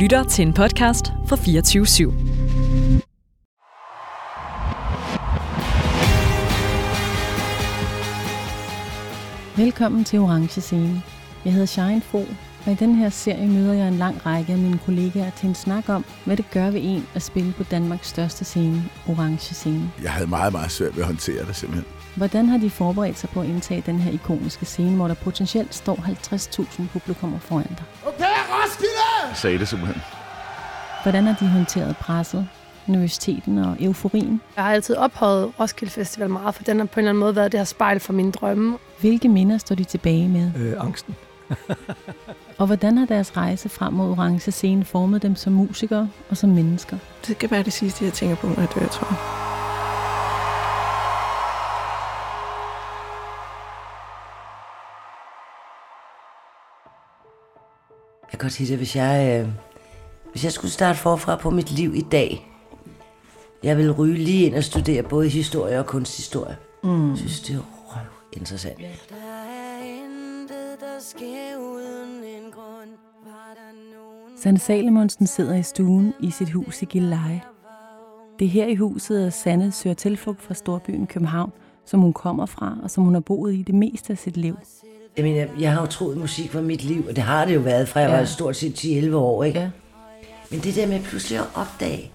lytter til en podcast fra 24 /7. Velkommen til Orange Scene. Jeg hedder Shine Fro, og i den her serie møder jeg en lang række af mine kollegaer til en snak om, hvad det gør ved en at spille på Danmarks største scene, Orange Scene. Jeg havde meget, meget svært ved at håndtere det simpelthen. Hvordan har de forberedt sig på at indtage den her ikoniske scene, hvor der potentielt står 50.000 publikummer foran dig? Okay, Roskilde! Sagde det simpelthen. Hvordan har de håndteret presset, nervøsiteten og euforien? Jeg har altid ophøjet Roskilde Festival meget, for den har på en eller anden måde været det her spejl for mine drømme. Hvilke minder står de tilbage med? Øh, angsten. Og hvordan har deres rejse frem mod orange scene formet dem som musikere og som mennesker? Det kan være det sidste, jeg tænker på, når jeg dør, tror jeg. Godt sige det, hvis jeg, øh, hvis jeg skulle starte forfra på mit liv i dag, jeg vil ryge lige ind og studere både historie og kunsthistorie. Mm. Jeg synes, det er røv interessant. Der er intet, der sker uden en grund. Var der nogen... Sanne Salomonsen sidder i stuen i sit hus i Gilleleje. Det er her i huset, at Sanne søger tilflugt fra storbyen København, som hun kommer fra, og som hun har boet i det meste af sit liv. Jeg mener, jeg har jo troet, at musik var mit liv, og det har det jo været, fra jeg Ja. var stort set 10-11 år, ikke? Ja. Men det der med pludselig at opdage,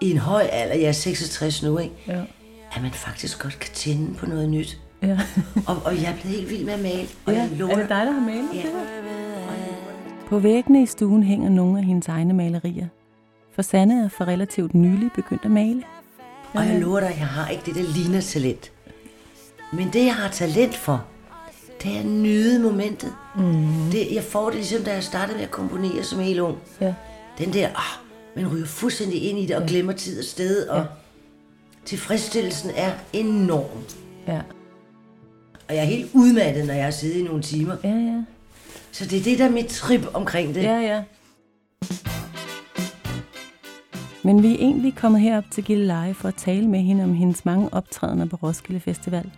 i en høj alder, jeg er 66 nu, ikke? Ja. at man faktisk godt kan tænde på noget nyt. Ja. Og, og jeg er blevet helt vild med at male. Og ja. jeg lover, Er det dig, der har malet Ja. det? På væggene i stuen hænger nogle af hendes egne malerier. For Sanne er for relativt nylig begyndt at male. Og jeg lover dig, jeg har ikke det, der ligner talent. Men det, jeg har talent for, det er at nyde momentet. Mm. Det, jeg får det ligesom, da jeg startede med at komponere som helt ung. Ja. Den der, ah, man ryger fuldstændig ind i det og glemmer tid og sted. Og tilfredsstillelsen er enorm. Ja. Og jeg er helt udmattet, når jeg har siddet i nogle timer. Ja, ja. Så det er det, der er mit trip omkring det. Ja, ja. Men vi er egentlig kommet herop til Gilleleje for at tale med hende om hendes mange optrædener på Roskilde Festival.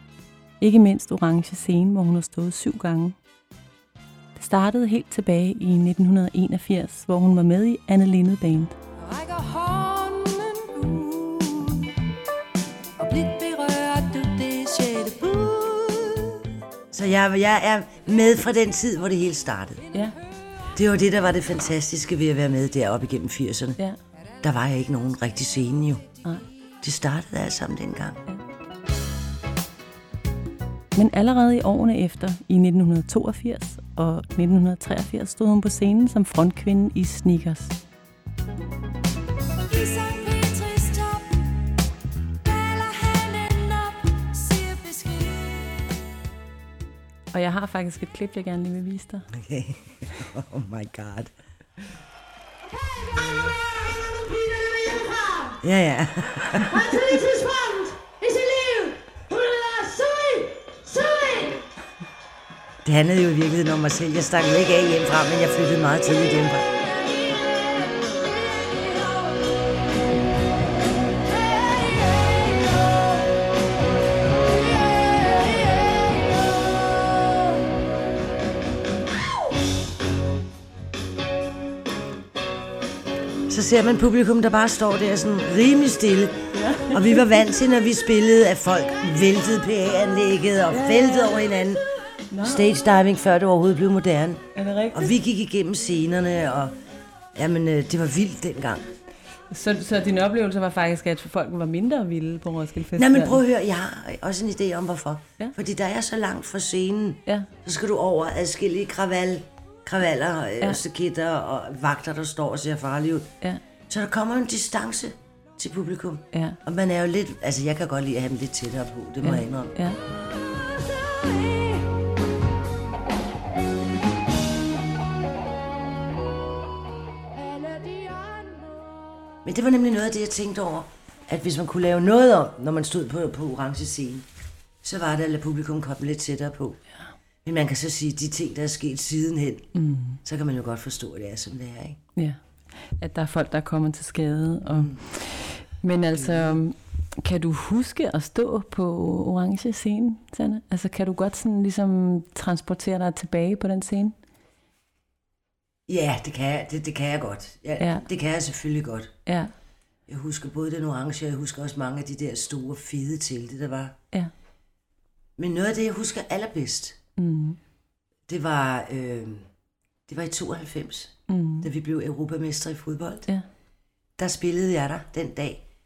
Ikke mindst Orange Scene, hvor hun har stået syv gange. Det startede helt tilbage i 1981, hvor hun var med i Anne Lindet Band. Hånden ud, og blidt. Så jeg, jeg er med fra den tid, hvor det hele startede. Ja, Det var det, der var det fantastiske ved at være med deroppe igennem 80'erne. ja. Der var jeg ikke nogen rigtig scene jo. Nej. Det startede alt sammen dengang. Men allerede i årene efter, i 1982 og 1983, stod hun på scenen som frontkvinde i Sneakers. Og jeg har faktisk et klip, jeg gerne lige vil vise dig. Okay. Oh my god. Ja, ja. Det handlede jo i virkeligheden om mig selv. Jeg stak jo ikke af hjemmefra, men jeg flyttede meget tidligt hjemmefra. Så ser man publikum, der bare står der sådan rimelig stille. Og vi var vant til, når vi spillede, at folk væltede PA-anlægget og væltede over hinanden. Stage diving, før det overhovedet blev moderne. Er det rigtigt? Og vi gik igennem scenerne, og jamen, øh, det var vildt dengang. Så, så din oplevelse var faktisk, at folk var mindre vilde på Roskilde Festival? Nej, men prøv at høre, jeg har også en idé om, hvorfor. Ja. Fordi der er så langt fra scenen, Ja, så skal du over adskillige kraval, kravaller, ja. Ja. staketter og vagter, der står og ser farlige ud. ja, Så der kommer en distance til publikum. ja. Og man er jo lidt, altså jeg kan godt lide at have dem lidt tættere på, det må ja, jeg indrømme. ja. Men det var nemlig noget af det, jeg tænkte over, at hvis man kunne lave noget om, når man stod på, på orange scene, så var det at lade publikum komme lidt tættere på. Ja. Men man kan så sige, at de ting, der er sket sidenhen, mm. så kan man jo godt forstå, at det er, som det er. Ikke? Ja, at der er folk, der er kommet til skade. Og... Mm. Men altså, kan du huske at stå på orange scene, Sanne? Altså, kan du godt sådan ligesom transportere dig tilbage på den scene? Ja, det kan jeg, det, det kan jeg godt. Ja, Ja. Det kan jeg selvfølgelig godt. Ja, Jeg husker både den orange, og jeg husker også mange af de der store, fede telte, der var. ja. Men noget af det, jeg husker allerbedst, Mm. det var, øh, det var i 92, Mm. da vi blev europamestre i fodbold. Ja. Der spillede jeg der den dag,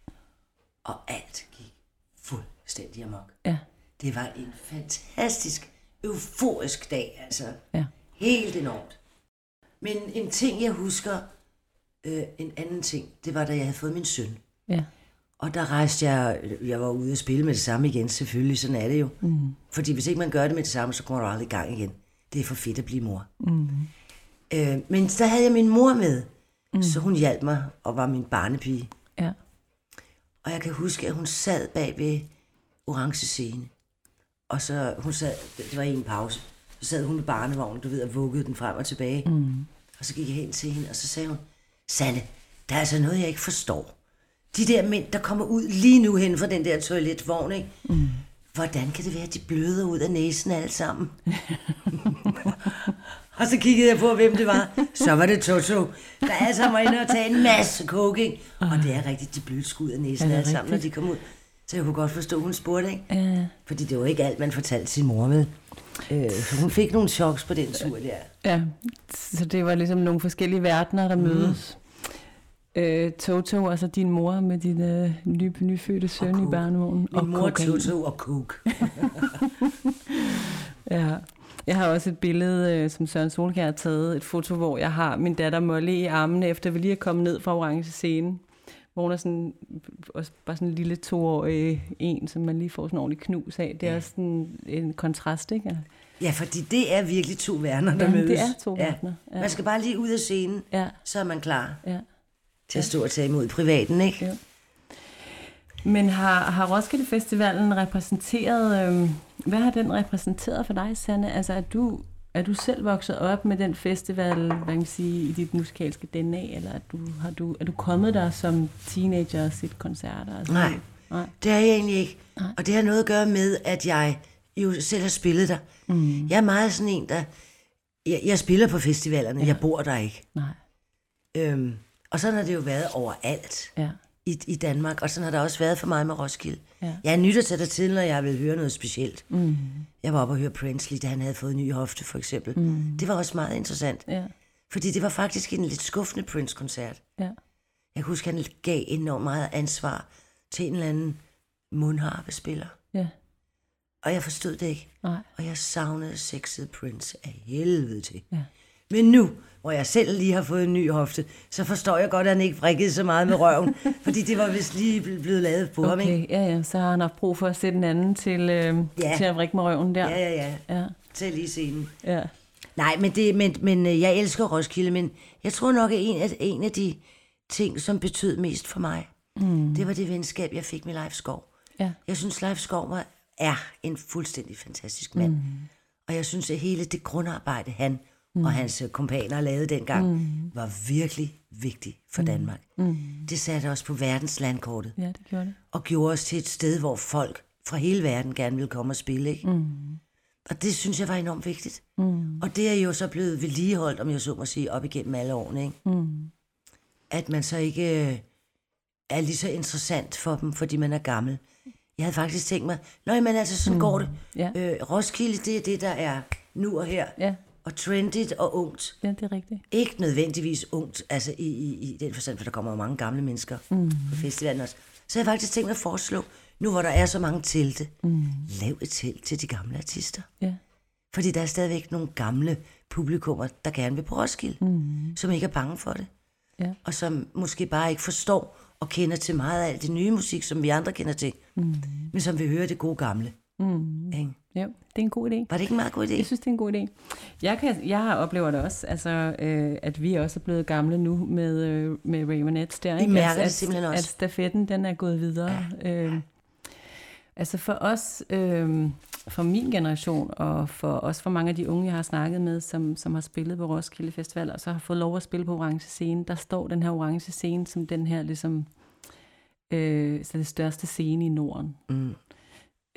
og alt gik fuldstændig amok. Ja. Det var en fantastisk, euforisk dag, altså. Ja. Helt enormt. Men en ting, jeg husker, øh, en anden ting, det var, da jeg havde fået min søn. Ja. Og der rejste jeg, jeg var ude at spille med det samme igen, selvfølgelig, sådan er det jo. Mm. Fordi hvis ikke man gør det med det samme, så kommer du aldrig i gang igen. Det er for fedt at blive mor. Mm. Øh, men der havde jeg min mor med, mm. så hun hjalp mig og var min barnepige. Ja. Og jeg kan huske, at hun sad bag ved orange scene. Og så, hun sad, det var i en pause, så sad hun i barnevognen, du ved, og vuggede den frem og tilbage. Mm. Og så gik jeg hen til hende, og så sagde hun, Sanne, der er altså noget, jeg ikke forstår. De der mænd, der kommer ud lige nu hen fra den der toiletvogn, ikke? Mm. Hvordan kan det være, at de bløder ud af næsen alle sammen? og så kiggede jeg på, hvem det var. Så var det Toto, der altså var inde og tage en masse ikke? Og det er rigtigt, de blødte skud af næsen alle sammen, når rigtigt? de kom ud. Så jeg kunne godt forstå, hun spurgte, ikke? Ja. Fordi det var ikke alt, man fortalte sin mor med. Øh, hun fik nogle choks på den tur der. Ja, så det var ligesom nogle forskellige verdener, der mødes. Øh, Toto, altså din mor med din øh, ny, nyfødte søn i coke. barnevognen. Min mor, kokain. Toto og coke. Ja. Jeg har også et billede, øh, som Søren Solkjær har taget, et foto, hvor jeg har min datter Molly i armene, efter vi lige er kommet ned fra orange scene. Hvor hun er sådan, også bare sådan en lille toårig en, som man lige får sådan en ordentlig knus af. Det er Ja. sådan en kontrast, ikke? Ja, fordi det er virkelig to verdener, der Ja, mødes. det er to ja. verdener, ja. Man skal bare lige ud af scenen, Ja, så er man klar ja. til at stå og tage imod privaten, ikke? Ja. Men har, har Roskilde Festivalen repræsenteret, øh, hvad har den repræsenteret for dig, Sanne? Altså er du, er du selv vokset op med den festival, hvad kan man sige, i dit musikalske DNA, eller er du, har du, er du kommet der som teenager og set koncerter? Altså, Nej. Nej. Det er jeg egentlig ikke. Nej. Og det har noget at gøre med, at jeg jo selv har spillet der. Mm. Jeg er meget sådan en, der... Jeg, jeg spiller på festivalerne, ja. jeg bor der ikke. Nej. Øhm, og sådan har det jo været overalt Ja. I, i Danmark, og sådan har det også været for mig med Roskilde. Ja. Jeg nytter til dig til, når jeg vil høre noget specielt. Mm. Jeg var oppe og høre Prince lige, da han havde fået en ny hofte, for eksempel. Mm. Det var også meget interessant, Ja. fordi det var faktisk en lidt skuffende Prince-koncert. Ja. Jeg kan huske, han gav enormt meget ansvar til en eller anden mundharpespiller. Ja. Og jeg forstod det ikke. Nej. Og jeg savnede sexet Prince af helvede til. Ja. Men nu, hvor jeg selv lige har fået en ny hofte, så forstår jeg godt, at han ikke vrikkede så meget med røven. fordi det var vist lige ble- blevet lavet på ham, ikke? Okay, ja, ja. Så har han haft brug for at sætte en anden til, øh, Ja. til at vrikke med røven der. Ja, ja, ja. Ja. Til lige scenen. ja. Nej, men, det, men, men øh, jeg elsker Roskilde, men jeg tror nok, at en af, en af de ting, som betød mest for mig, mm. det var det venskab, jeg fik med Leif Skov. Ja. Jeg synes, Leif Skov var, er en fuldstændig fantastisk mand. Mm. Og jeg synes, at hele det grundarbejde, han mm. og hans øh, kompaner lavede dengang, mm. var virkelig vigtigt for Danmark. Mm. Det satte os på verdens landkortet, ja, det gjorde det. og gjorde os til et sted, hvor folk fra hele verden gerne ville komme og spille. Ikke? Mm. Og det synes jeg var enormt vigtigt. Mm. Og det er jo så blevet vedligeholdt, om jeg så må sige, op igennem alle årene. Ikke? Mm. At man så ikke øh, er lige så interessant for dem, fordi man er gammel. Jeg havde faktisk tænkt mig, nej, men altså sådan mm. går det. Ja. Øh, Roskilde, det er det, der er nu og her. Ja, Og trendigt og ungt. ja, det er rigtigt. Ikke nødvendigvis ungt, altså i, i, i den forstand, for der kommer jo mange gamle mennesker mm. på festivalen også. Så jeg har faktisk tænkt mig at foreslå, nu hvor der er så mange telte, mm. lav et telt til de gamle artister. Ja. Fordi der er stadigvæk nogle gamle publikummer, der gerne vil på Roskilde, mm. som ikke er bange for det. Ja. Og som måske bare ikke forstår og kender til meget af alt det nye musik, som vi andre kender til. Mm. Men som vil høre det gode gamle. Mm. Ikke? Ja, det er en god idé. Var det ikke en meget god idé? Jeg synes, det er en god idé. Jeg, kan, jeg har oplever det også, altså, øh, at vi også er blevet gamle nu med, øh, med Ravenettes der. Ikke? mærker at, det at- simpelthen også. At stafetten, den er gået videre. Ja. Øh, altså for os, øh, for min generation, og for også for mange af de unge, jeg har snakket med, som, som har spillet på Roskilde Festival, og så har fået lov at spille på Orange Scene, der står den her Orange Scene som den her ligesom, øh, så det største scene i Norden. Mm.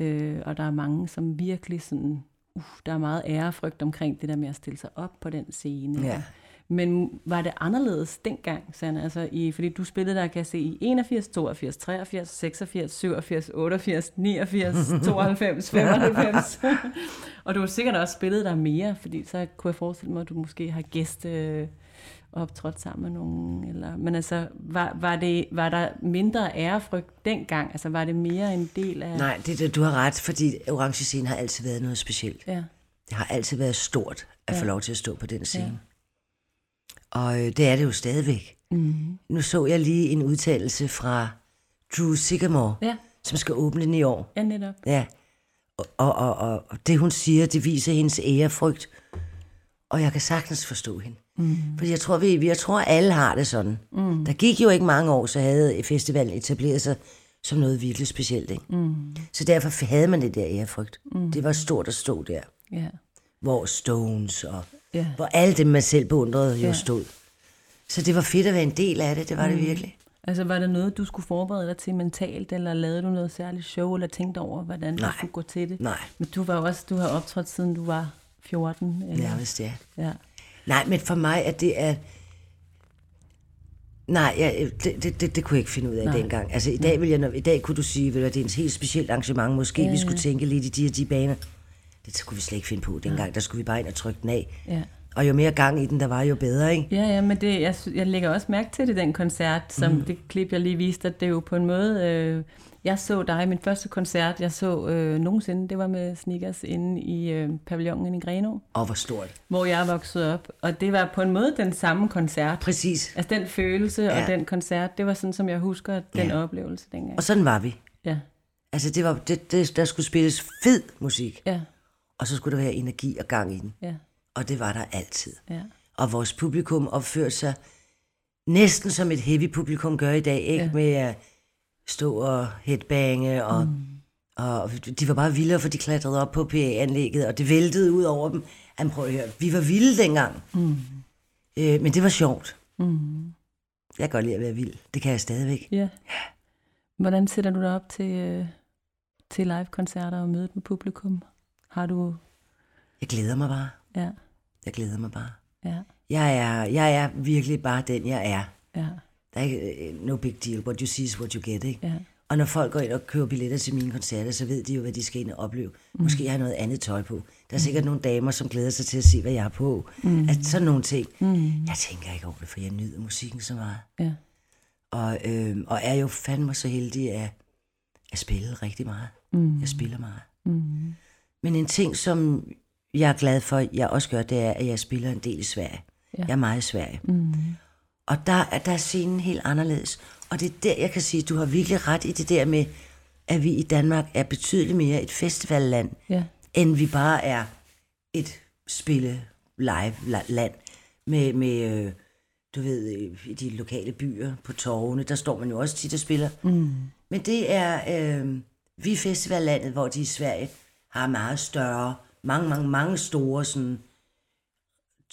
Øh, og der er mange, som virkelig sådan, uh, der er meget ærefrygt omkring det der med at stille sig op på den scene. Ja. Men var det anderledes dengang, Sanne? Altså, i, fordi du spillede der, kan jeg se, i 81, 82, 83, 86, 87, 88, 89, 92, 95. og du har sikkert også spillet der mere, fordi så kunne jeg forestille mig, at du måske har gæst øh, optrådt sammen med nogen. Eller, men altså, var, var, det, var der mindre ærefrygt dengang? Altså, var det mere en del af... Nej, det, det, du har ret, fordi orange scene har altid været noget specielt. Ja, Det har altid været stort at få Ja. lov til at stå på den scene. Og øh, det er det jo stadigvæk. mm. Nu så jeg lige en udtalelse fra Drew Sigamore, ja, som skal åbne den i år. ja netop. Ja. Og, og, og og det, hun siger, det viser hendes ærefrygt. Og jeg kan sagtens forstå hende. Mm. Fordi jeg tror, vi, jeg tror, alle har det sådan. Mm. Der gik jo ikke mange år, så havde festivalen etableret sig som noget virkelig specielt. Ikke? Mm. Så derfor havde man det der ærefrygt. Mm. Det var stort at stå der. Ja, Hvor Stones og ja. hvor alle dem, man selv beundrede, jo Ja. stod. Så det var fedt at være en del af det, det var det virkelig. Altså, var det noget, du skulle forberede dig til mentalt, eller lavede du noget særligt show, eller tænkte over, hvordan du Nej. skulle gå til det? Nej, Men du var også, du har optrådt siden du var 14, eller? ja, det er. ja. Nej, men for mig er det er... Nej, jeg, det, det, det, det kunne jeg ikke finde ud af Nej. Dengang. Altså i dag, vil jeg, i dag kunne du sige, at det er et helt specielt arrangement. Måske ja, vi skulle tænke lidt i de og de baner. Det skulle vi slet ikke finde på dengang. Der skulle vi bare ind og trykke den af. Ja. Og jo mere gang i den, der var, jo bedre, ikke? Ja, ja, men det, jeg, jeg lægger også mærke til det, den koncert, som mm. det klip, jeg lige viste, at det er jo på en måde... Øh, jeg så dig, min første koncert, jeg så øh, nogensinde, det var med Sneakers inde i øh, pavillonen i Greno, Og hvor stort. hvor jeg voksede op. Og det var på en måde den samme koncert. Præcis. Altså den følelse ja. Og den koncert, det var sådan, som jeg husker den Ja. oplevelse dengang. Og sådan var vi. Ja, Altså det var, det, det, der skulle spilles fed musik. ja, Og så skulle der være energi og gang i den. ja, Og det var der altid. ja. og vores publikum opførte sig næsten som et heavy publikum gør i dag, ikke? Ja. Med at stå og headbange, og, mm. og de var bare vildere, for de klatrede op på PA-anlægget, og det væltede ud over dem. Jamen, prøv at høre, vi var vilde dengang. Mm. Øh, men det var sjovt. Mm. Jeg kan godt lide at være vild. Det kan jeg stadigvæk. ja. Hvordan sætter du dig op til, øh, til live-koncerter og mødet med publikum? Har du... Jeg glæder mig bare. Ja, Jeg glæder mig bare. ja, Jeg er, jeg er virkelig bare den, jeg er. ja, Der er ikke øh, no big deal. What you see is what you get, ikke? ja. Og når folk går ind og køber billetter til mine koncerter, så ved de jo, hvad de skal ind og opleve. Mm. Måske har jeg noget andet tøj på. Der er sikkert nogle damer, som glæder sig til at se, hvad jeg har på. Mm. At sådan nogle ting. Mm. Jeg tænker ikke over det, for jeg nyder musikken så meget. ja. Og, øh, og er jo fandme så heldig at, at spille rigtig meget. Mm. Jeg spiller meget. Mm. Men en ting, som jeg er glad for, jeg også gør, det er, at jeg spiller en del i Sverige. Ja. Jeg er meget i Sverige. Mm. Og der, er- der er scenen helt anderledes. Og det er der, jeg kan sige, du har virkelig ret i det der med, at vi i Danmark er betydeligt mere et festivalland, Ja, end vi bare er et spille live la- land med, med øh, du ved, øh, i de lokale byer på torvene, der står man jo også tit og spiller. Mm. Men det er, øh, vi er festivallandet, hvor de i Sverige har meget større, mange, mange, mange store sådan,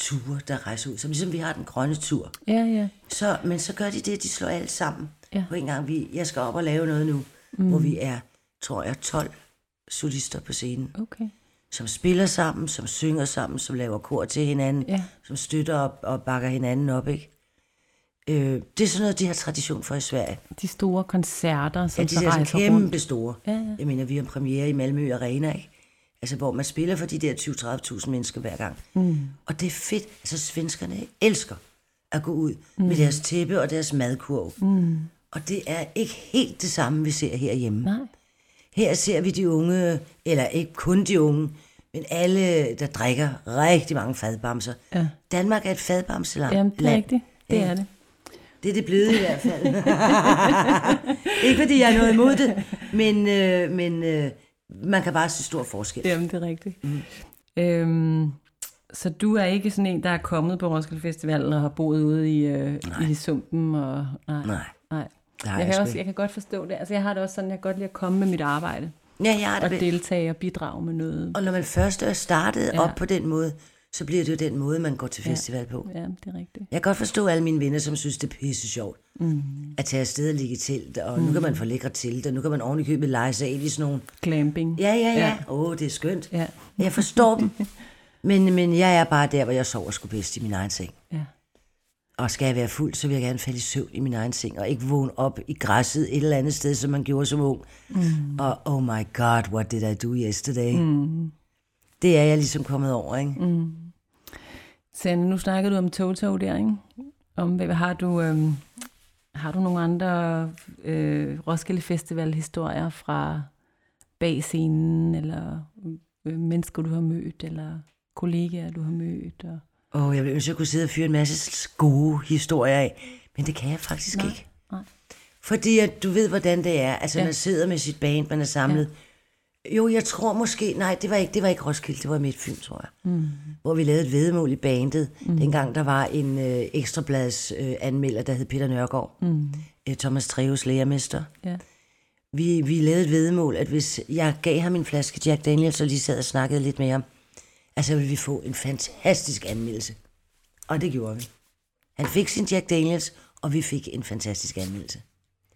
ture, der rejser ud, som ligesom vi har den grønne tur. ja, ja. Så, men så gør de det, at de slår alt sammen. Ja. På en gang, vi, jeg skal op og lave noget nu, mm. hvor vi er, tror jeg, 12 solister på scenen, Okay. som spiller sammen, som synger sammen, som laver kor til hinanden, Ja. som støtter op og bakker hinanden op, ikke? Øh, det er sådan noget, de har tradition for i Sverige. De store koncerter, som Ja, de så er så rejser kæmpe rundt. store. Ja, ja. Jeg mener, vi har en premiere i Malmø Arena, ikke? Altså, hvor man spiller for de der 20-30.000 mennesker hver gang. Mm. Og det er fedt. Altså, svenskerne elsker at gå ud mm. med deres tæppe og deres madkurv. Mm. Og det er ikke helt det samme, vi ser herhjemme. Nej. Her ser vi de unge, eller ikke kun de unge, men alle, der drikker rigtig mange fadbamser. Ja. Danmark er et fadbamseland. Jamen, det er rigtigt. Det er det. Det er det blevet i hvert fald. ikke fordi jeg er noget imod det, men, øh, men øh, man kan bare se stor forskel. Jamen, det er rigtigt. Mm. Øhm, så du er ikke sådan en, der er kommet på Roskilde Festival og har boet ude i, øh, i sumpen? Og, nej. Nej, nej. Jeg kan, også, jeg kan godt forstå det. Altså, jeg har det også sådan, jeg kan godt lide at komme med mit arbejde. Ja, jeg har Og det. deltage og bidrage med noget. Og når man først er startet ja. op på den måde, så bliver det jo den måde, man går til festival på. Ja, det er rigtigt. Jeg kan godt forstå alle mine venner, som synes, det er pisse sjovt. Mm. At tage afsted og ligge i telt, og mm. nu kan man få lækre telt, og nu kan man oven i købet lege sig ind i sådan nogle... Glamping. Ja, ja, Ja. ja. Åh, oh, det er skønt. Ja. Jeg forstår dem. Men, men jeg er bare der, hvor jeg sover sgu bedst i min egen seng. ja. Og skal jeg være fuld, så vil jeg gerne falde i søvn i min egen seng, og ikke vågne op i græsset et eller andet sted, som man gjorde som ung. Mm. Og oh my god, what did I do yesterday? Mm. Det er jeg ligesom kommet over, ikke? Mm. Sande, nu snakker du om Toto der, ikke? Om, hvad har du, øhm, har du nogle andre øh, Roskilde Festival historier fra bag scenen, eller øh, mennesker, du har mødt, eller kollegaer, du har mødt? Og... Og jeg ville ønske, at jeg kunne sidde og fyre en masse gode historier af, men det kan jeg faktisk Nej, ikke. nej. Fordi at du ved, hvordan det er. Altså, ja. man sidder med sit band, man er samlet. Ja. Jo, jeg tror måske... Nej, det var ikke, det var ikke Roskilde, det var Midtfyn, tror jeg. Mm. Hvor vi lavede et vedemål i bandet. Mm. Dengang der var en øh, ekstrablads øh, anmelder, der hed Peter Nørgaard. Mm. Øh, Thomas Treves lærermester. Ja. Vi, vi lavede et vedemål, at hvis jeg gav ham en flaske Jack Daniels, og lige sad og snakkede lidt med ham, altså ville vi få en fantastisk anmeldelse. Og det gjorde vi. Han fik sin Jack Daniels, og vi fik en fantastisk anmeldelse.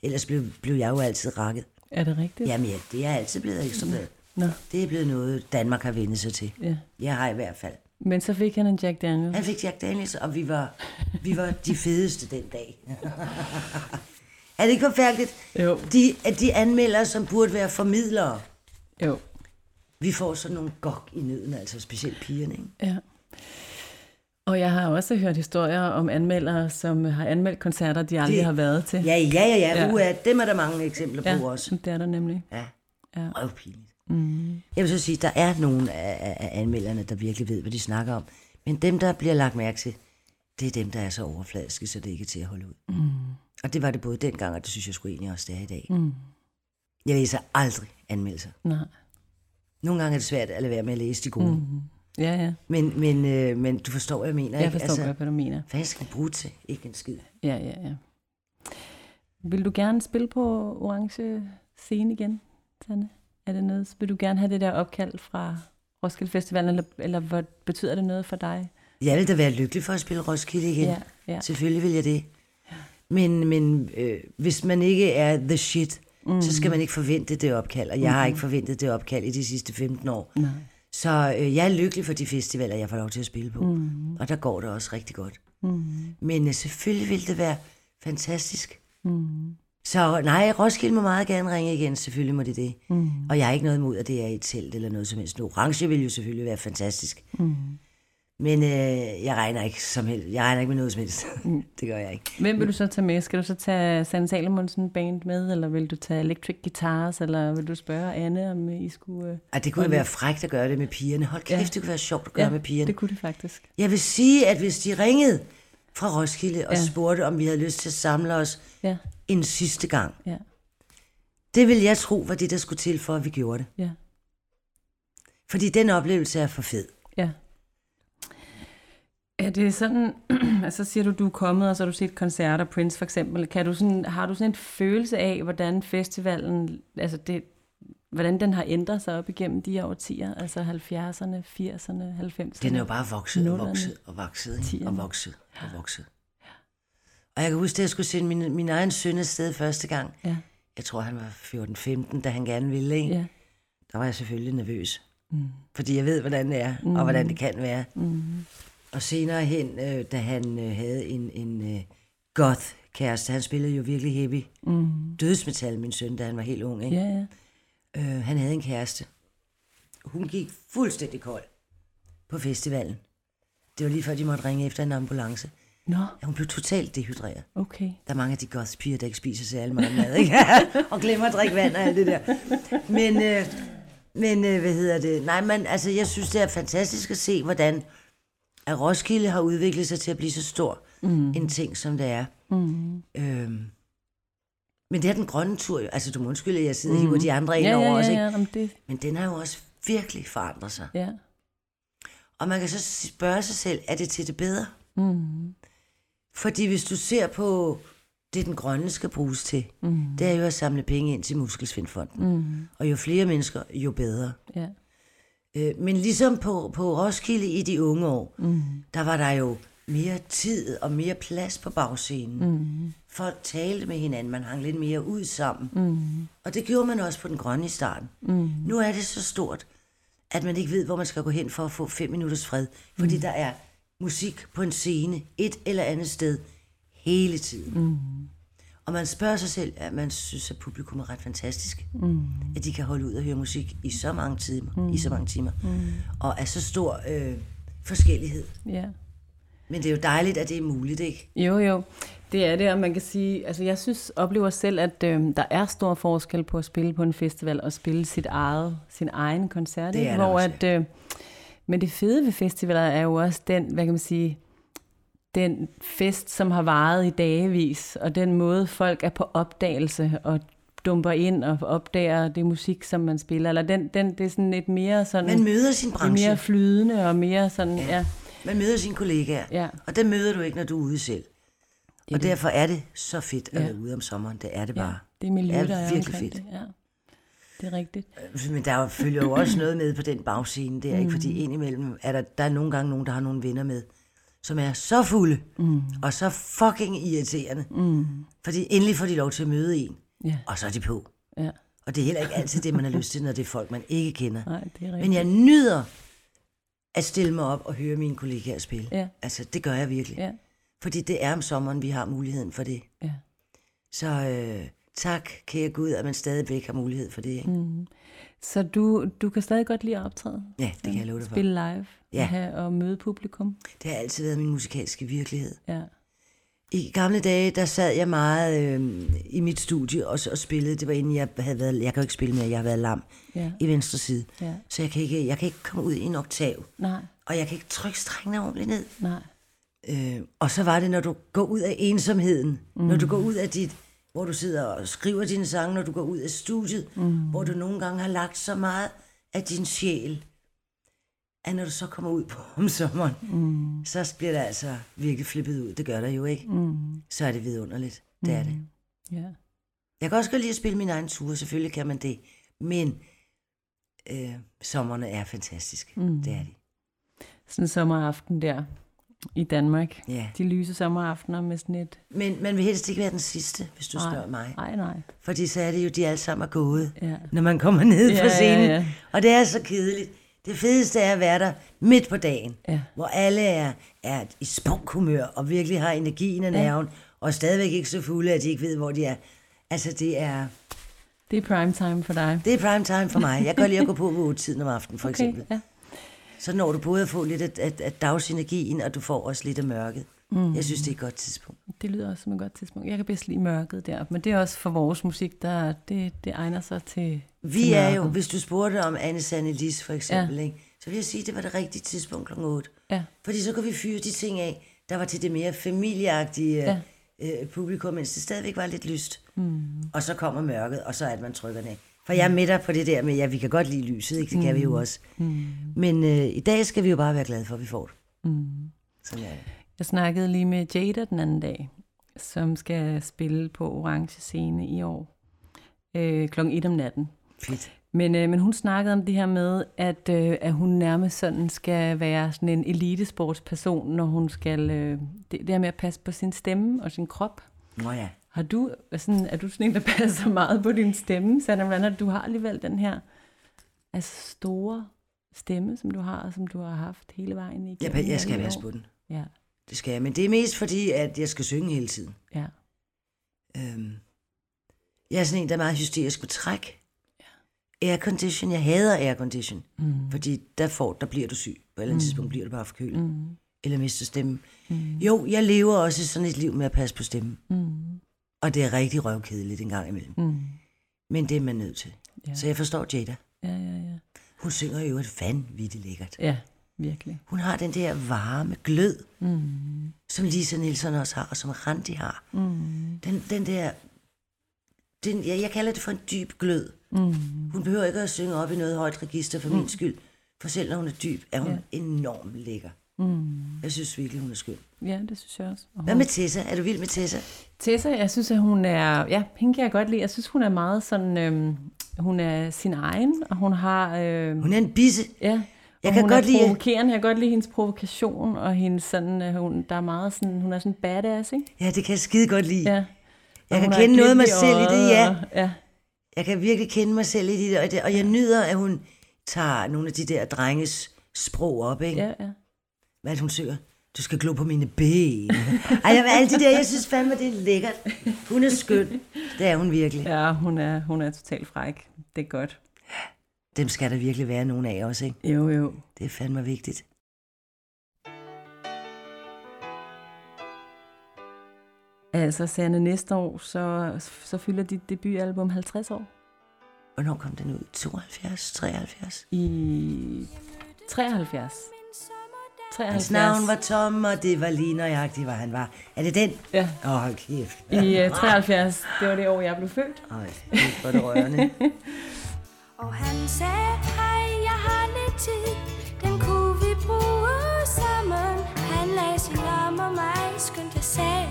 Ellers blev, blev jeg jo altid rakket. Er det rigtigt? Jamen ja, det er altid blevet ekstrabladet. Nå, Det er blevet noget, Danmark har vendt sig til. ja. Jeg har i hvert fald. Men så fik han en Jack Daniels. Han fik Jack Daniels, og vi var, vi var de fedeste den dag. er det ikke forfærdeligt? Jo. De, at de anmeldere, som burde være formidlere, Jo. vi får sådan nogle gok i nøden, altså specielt pigerne. Ikke? Ja. Og jeg har også hørt historier om anmeldere, som har anmeldt koncerter, de aldrig Det- har været til. Ja, ja, ja, ja. Ja. Uha, dem er der mange eksempler ja på også. det er der nemlig. Ja. Ja. Røvpinligt. Mm. Jeg vil så sige, der er nogle af, af, anmelderne, der virkelig ved, hvad de snakker om. Men dem, der bliver lagt mærke til, det er dem, der er så overfladiske, så det ikke er til at holde ud. Mm. Og det var det både dengang, og det synes jeg sgu egentlig også, det er i dag. Mm. Jeg læser aldrig anmeldelser. Nej. Nogle gange er det svært at lade være med at læse de gode. Mm. Ja, ja. Men, men, øh, men du forstår, hvad jeg mener, Jeg ikke? forstår altså, godt, hvad du mener. Hvad skal bruge til? Ikke en skid. Ja, ja, ja. Vil du gerne spille på orange scene igen, Sanne? Er det noget? Vil du gerne have det der opkald fra Roskilde Festivalen, eller, eller hvad betyder det noget for dig? Jeg vil da være lykkelig for at spille Roskilde igen. Ja, ja. Selvfølgelig vil jeg det. Men, men øh, hvis man ikke er the shit, mm. så skal man ikke forvente det opkald. Og jeg mm. har ikke forventet det opkald i de sidste 15 år. Nej. Så øh, jeg er lykkelig for de festivaler, jeg får lov til at spille på. Mm. Og der går det også rigtig godt. Mm. Men øh, selvfølgelig vil det være fantastisk. Mm. Så nej, Roskilde må meget gerne ringe igen. Selvfølgelig må det det. Mm. Og jeg har ikke noget imod, at det er i et telt eller noget som helst. En orange vil jo selvfølgelig være fantastisk. Mm. Men øh, jeg regner ikke som helst. Jeg regner ikke med noget som helst. Mm. det gør jeg ikke. Hvem vil du så tage med? Skal du så tage Sanne Salomonsen band med, eller vil du tage Electric Guitars, eller vil du spørge Anne, om I skulle... øh, Ej, det kunne være frækt at gøre det med pigerne. Hold kæft, Ja. ja. det kunne være sjovt at gøre med pigerne. det kunne det faktisk. Jeg vil sige, at hvis de ringede fra Roskilde og Ja. ja. spurgte, om vi havde lyst til at samle os Ja, en sidste gang, ja, det vil jeg tro var det, der skulle til for, at vi gjorde det. ja, Fordi den oplevelse er for fed. ja. Er det sådan, altså siger du, du er kommet, og så har du set koncerter, Prince for eksempel. Kan du sådan, har du sådan en følelse af, hvordan festivalen, altså det, hvordan den har ændret sig op igennem de her årtier, altså 70'erne, 80'erne, 90'erne? Den er jo bare vokset og vokset og vokset, ikke? Og vokset og vokset. Og jeg kan huske, at jeg skulle sende min, min egen søn afsted første gang. Ja, Jeg tror, han var 14-15, da han gerne ville. Ikke? ja, Der var jeg selvfølgelig nervøs. Mm. Fordi jeg ved, hvordan det er, mm. og hvordan det kan være. Mm. Og senere hen, øh, da han øh, havde en, en øh, goth-kæreste, han spillede jo virkelig heavy. Mm. Dødsmetal, min søn, da han var helt ung. Ikke? ja, ja. Øh, han havde en kæreste. Hun gik fuldstændig kold på festivalen. Det var lige før, de måtte ringe efter en ambulance. Nå, Ja, hun blev totalt dehydreret. okay. Der er mange af de goth-piger, der ikke spiser særlig meget mad, ikke? og glemmer at drikke vand og alt det der. Men, øh, men øh, hvad hedder det? Nej, men altså, jeg synes, det er fantastisk at se, hvordan at Roskilde har udviklet sig til at blive så stor mm. en ting, som det er. Mm. Øhm, men det er den grønne tur. Altså, du må undskylde, at jeg sidder og hiver de andre ind Ja, over ja, også, ikke? ja, om det, Men den har jo også virkelig forandret sig. ja. Og man kan så spørge sig selv, er det til det bedre? Mm. Fordi hvis du ser på det, den grønne skal bruges til, mm. det er jo at samle penge ind til Muskelsvindfonden. Mm. Og jo flere mennesker, jo bedre. ja. Øh, men ligesom på, på Roskilde i de unge år, mm. der var der jo mere tid og mere plads på bagscenen. Mm. Folk talte med hinanden, man hang lidt mere ud sammen. Mm. Og det gjorde man også på den grønne i starten. Mm. Nu er det så stort, at man ikke ved, hvor man skal gå hen for at få fem minutters fred. Fordi mm. der er musik på en scene, et eller andet sted, hele tiden. Mm. Og man spørger sig selv, at man synes, at publikum er ret fantastisk. Mm. At de kan holde ud og høre musik i så mange timer, mm. i så mange timer. Mm. Og er så stor øh, forskellighed. Ja. Men det er jo dejligt, at det er muligt, ikke? Jo, jo. Det er det, og man kan sige, altså jeg synes, oplever selv, at øh, der er stor forskel på at spille på en festival og spille sit eget, sin egen koncert. Det er Hvor også, at, øh, men det fede ved festivaler er jo også den, hvad kan man sige, den fest, som har varet i dagevis, og den måde, folk er på opdagelse og dumper ind og opdager det musik, som man spiller. Eller den, den, det er sådan et mere sådan... Man møder sin det branche. mere flydende og mere sådan, ja. ja Man møder sine kollegaer. Ja. Og dem møder du ikke, når du er ude selv. er og det. derfor er det så fedt at Ja. være ude om sommeren. Det er det ja, bare. det er miljø, Det er der er virkelig fedt. det. Ja. Det er rigtigt. Men der er følger jo også noget med på den bagscene der, ikke? Fordi indimellem er der, der er nogle gange nogen, der har nogle venner med, som er så fulde mm. og så fucking irriterende. Mm. Fordi endelig får de lov til at møde en, Ja, og så er de på. ja. Og det er heller ikke altid det, man har lyst til, når det er folk, man ikke kender. Nej, det er rigtigt. Men jeg nyder at stille mig op og høre mine kollegaer spille. Ja. Altså, det gør jeg virkelig. Ja, Fordi det er om sommeren, vi har muligheden for det. ja. Så øh, tak, kære Gud, at man stadigvæk har mulighed for det. Ikke? Mm. Så du, du kan stadig godt lide at optræde? Ja, det kan jeg love dig for. Spille live? Ja. Og, have, og møde publikum? Det har altid været min musikalske virkelighed. Ja. I gamle dage, der sad jeg meget øh, i mit studie og, og spillede. Det var inden jeg havde været, jeg kan jo ikke spille mere, jeg har været lam Ja. i venstre side. Ja. Så jeg kan, ikke, jeg kan ikke komme ud i en oktav, Nej, og jeg kan ikke trykke strengene ordentligt ned. nej. Øh, og så var det, når du går ud af ensomheden, mm. når du går ud af dit, hvor du sidder og skriver dine sange, når du går ud af studiet, mm. hvor du nogle gange har lagt så meget af din sjæl, at når du så kommer ud på om sommeren, mm. så bliver det altså virkelig flippet ud. Det gør der jo ikke. Mm. Så er det vidunderligt. Det er det. Ja. Jeg kan også godt lide at spille min egen tur, selvfølgelig kan man det. Men øh, sommerne er fantastiske. Mm. Det er de. Sådan en sommeraften der i Danmark. Ja. De lyse sommeraftener med sådan et... Men man vil helst ikke være den sidste, hvis du Nej, spørger mig. Nej, nej. Fordi så er det jo, de alle sammen er gået, Ja. når man kommer ned Ja, fra scenen. ja, ja. Og det er så kedeligt. Det fedeste er at være der midt på dagen, Ja. hvor alle er, er i spunkhumør og virkelig har energien og nerven, og er stadigvæk ikke så fulde, at de ikke ved, hvor de er. Altså, det er, Det er prime time for dig. det er prime time for mig. Jeg kan godt lide at gå på ved 8 tiden om aftenen, for Okay, eksempel. ja. Så når du både at få lidt af, af, af dagsenergien, og du får også lidt af mørket. Mm. Jeg synes, det er et godt tidspunkt. Det lyder også som et godt tidspunkt. Jeg kan bedst lide mørket der, men det er også for vores musik, der det, det egner sig til Vi til er jo, hvis du spurgte om Anne Sanne Lis for eksempel, ja. ikke, så vil jeg sige, at det var det rigtige tidspunkt kl. 8. Ja. Fordi så kunne vi fyre de ting af, der var til det mere familieagtige Ja. ja. øh, publikum, mens det stadigvæk var lidt lyst. Mm. Og så kommer mørket, og så er det, man trykker af. For jeg er med dig på det der med, ja, vi kan godt lide lyset, ikke? det kan vi jo også. Mm. Men øh, i dag skal vi jo bare være glade for, at vi får det. Mm. Sådan er det. Jeg snakkede lige med Jada den anden dag, som skal spille på Orange Scene i år. Øh, klokken 1 om natten. Fedt. Men, øh, men hun snakkede om det her med, at, øh, at hun nærmest sådan skal være sådan en elitesportsperson, når hun skal... Øh, det, det her med at passe på sin stemme og sin krop. Nå ja. Har du, sådan, er du sådan en, der passer meget på din stemme, Sanna? Hvordan er det, du har alligevel den her altså store stemme, som du har, og som du har haft hele vejen igennem? Jeg, jeg skal år? på den. Ja, Det skal jeg. Men det er mest fordi, at jeg skal synge hele tiden. ja. Øhm, jeg er sådan en, der er meget hysterisk på træk. Aircondition, jeg hader aircondition. Mm. Fordi der, får, der bliver du syg. På et eller andet mm. tidspunkt bliver du bare forkølet. Mm. Eller mister stemmen. Mm. Jo, jeg lever også sådan et liv med at passe på stemmen. Mm. Og det er rigtig røvkedeligt en gang imellem. Mm. Men det er man nødt til. Ja. Så jeg forstår Jada. Ja, ja, ja. Hun synger jo et vanvittigt lækkert. Ja, virkelig. Hun har den der varme glød, mm. som Lisa Nielsen også har, og som Randi har. Mm. Den, den der... Den, jeg, jeg kalder det for en dyb glød. Mm. Hun behøver ikke at synge op i noget højt register for mm. min skyld. For selv når hun er dyb, er hun ja. enormt lækker. Mm. Jeg synes virkelig, hun er skøn. Ja, det synes jeg også. Og Hvad med Tessa? Er du vild med Tessa? Tessa, jeg synes, at hun er... Ja, hende kan jeg godt lide. Jeg synes, hun er meget sådan... Øhm, hun er sin egen, og hun har... Øh, Hun er en bisse. ja, Jeg kan hun godt er lide- provokerende. Jeg kan godt lide hendes provokation, og hendes sådan... Øh, hun, der er meget sådan... Hun er sådan badass, ikke? Ja, det kan jeg skide godt lide. Ja. Jeg kan kende et noget af mig selv i det, ja. og- Ja, Jeg kan virkelig kende mig selv i det, og, det, og jeg nyder, at hun tager nogle af de der drenges sprog op, ikke? ja, ja. Hvad er det, hun synger? Du skal glo på mine ben. Ej, jeg vil alle de der, jeg synes fandme, det er lækkert. Hun er skøn. Det er hun virkelig. Ja, hun er, hun er totalt fræk. Det er godt. Dem skal der virkelig være nogen af os, ikke? Jo, jo. Det er fandme vigtigt. Altså, Sanne, næste år, så, så fylder dit debutalbum 50 år. Hvornår kom den ud? 72? 73? I 73. 73. Hans navn var Tom, og det var lige nøjagtigt, hvad han var. Er det den? Ja, Åh, oh, hold kæft. i uh, 73. Det var det år, jeg blev født. Ej, det var det rørende. Og han sagde, hej, jeg har lidt tid, den kunne vi bruge sammen. Han lagde sin arm om mig, skønt jeg sagde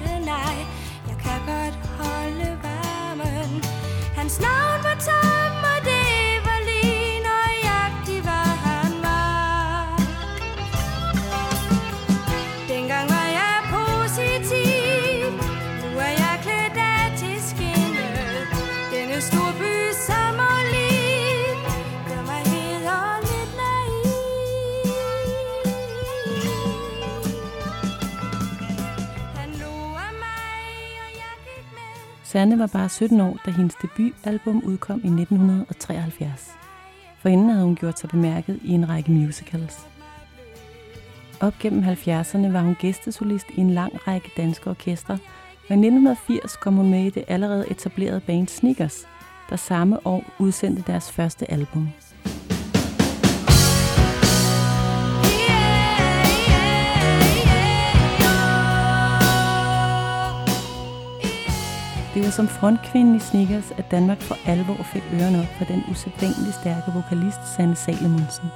Sanne var bare 17 år, da hendes debutalbum udkom i 1973. For inden havde hun gjort sig bemærket i en række musicals. Op gennem 70'erne var hun gæstesolist i en lang række danske orkestre, og i 1980 kom hun med i det allerede etablerede band Sneakers, der samme år udsendte deres første album. Det var som frontkvinde i Snickers, at Danmark for alvor fik ørerne op for den usædvanligt stærke vokalist Sanne Salomonsen.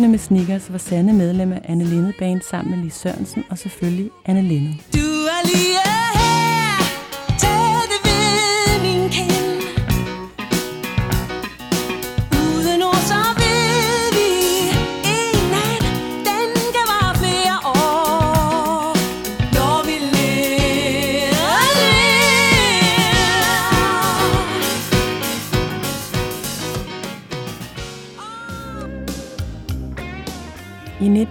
Sideløbende med Snickers var sande medlem af Anne Linnet Band sammen med Lis Sørensen og selvfølgelig Anne Linde. Du er lige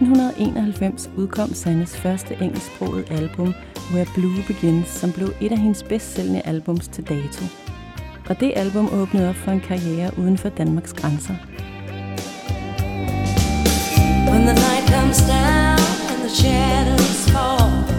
1991 udkom Sannes første engelsksproget album, Where Blue Begins, som blev et af hendes bedst sælgende albums til dato. Og det album åbnede op for en karriere uden for Danmarks grænser. When the night comes down and the shadows fall,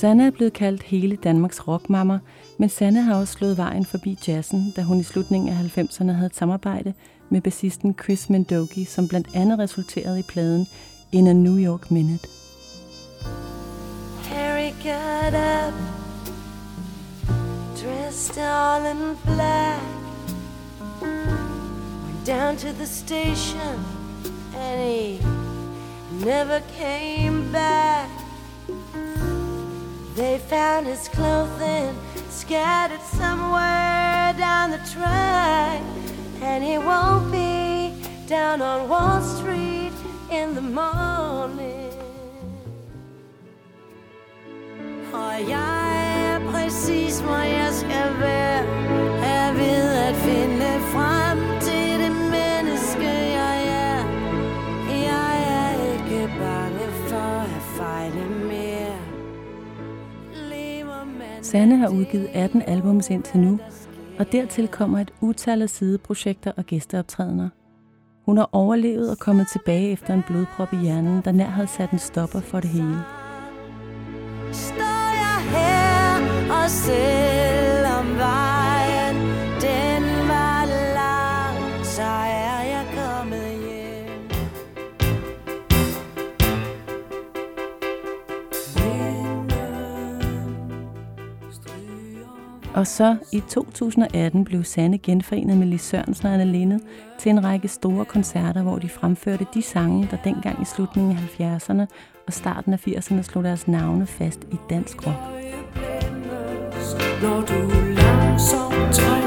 Sanne er blevet kaldt hele Danmarks rockmammer, men Sanne har også slået vejen forbi jazzen, da hun i slutningen af 90'erne havde et samarbejde med bassisten Chris Mendoki, som blandt andet resulterede i pladen In a New York Minute. Harry got up, dressed all in black, went down to the station, and he never came back. They found his clothing scattered somewhere down the track, and he won't be down on Wall Street in the morning. Og jeg er præcis, hvor jeg skal være Er ved Sanne har udgivet 18 albums indtil nu, og dertil kommer et utal af sideprojekter og gæsteoptrædener. Hun har overlevet og kommet tilbage efter en blodprop i hjernen, der nær havde sat en stopper for det hele. Står jeg her og selvom var Og så i 2018 blev Sanne genforenet med Lis Sørensen og Anna Linde til en række store koncerter, hvor de fremførte de sange, der dengang i slutningen af 70'erne og starten af 80'erne slog deres navne fast i dansk rock. Når du langsomt trænger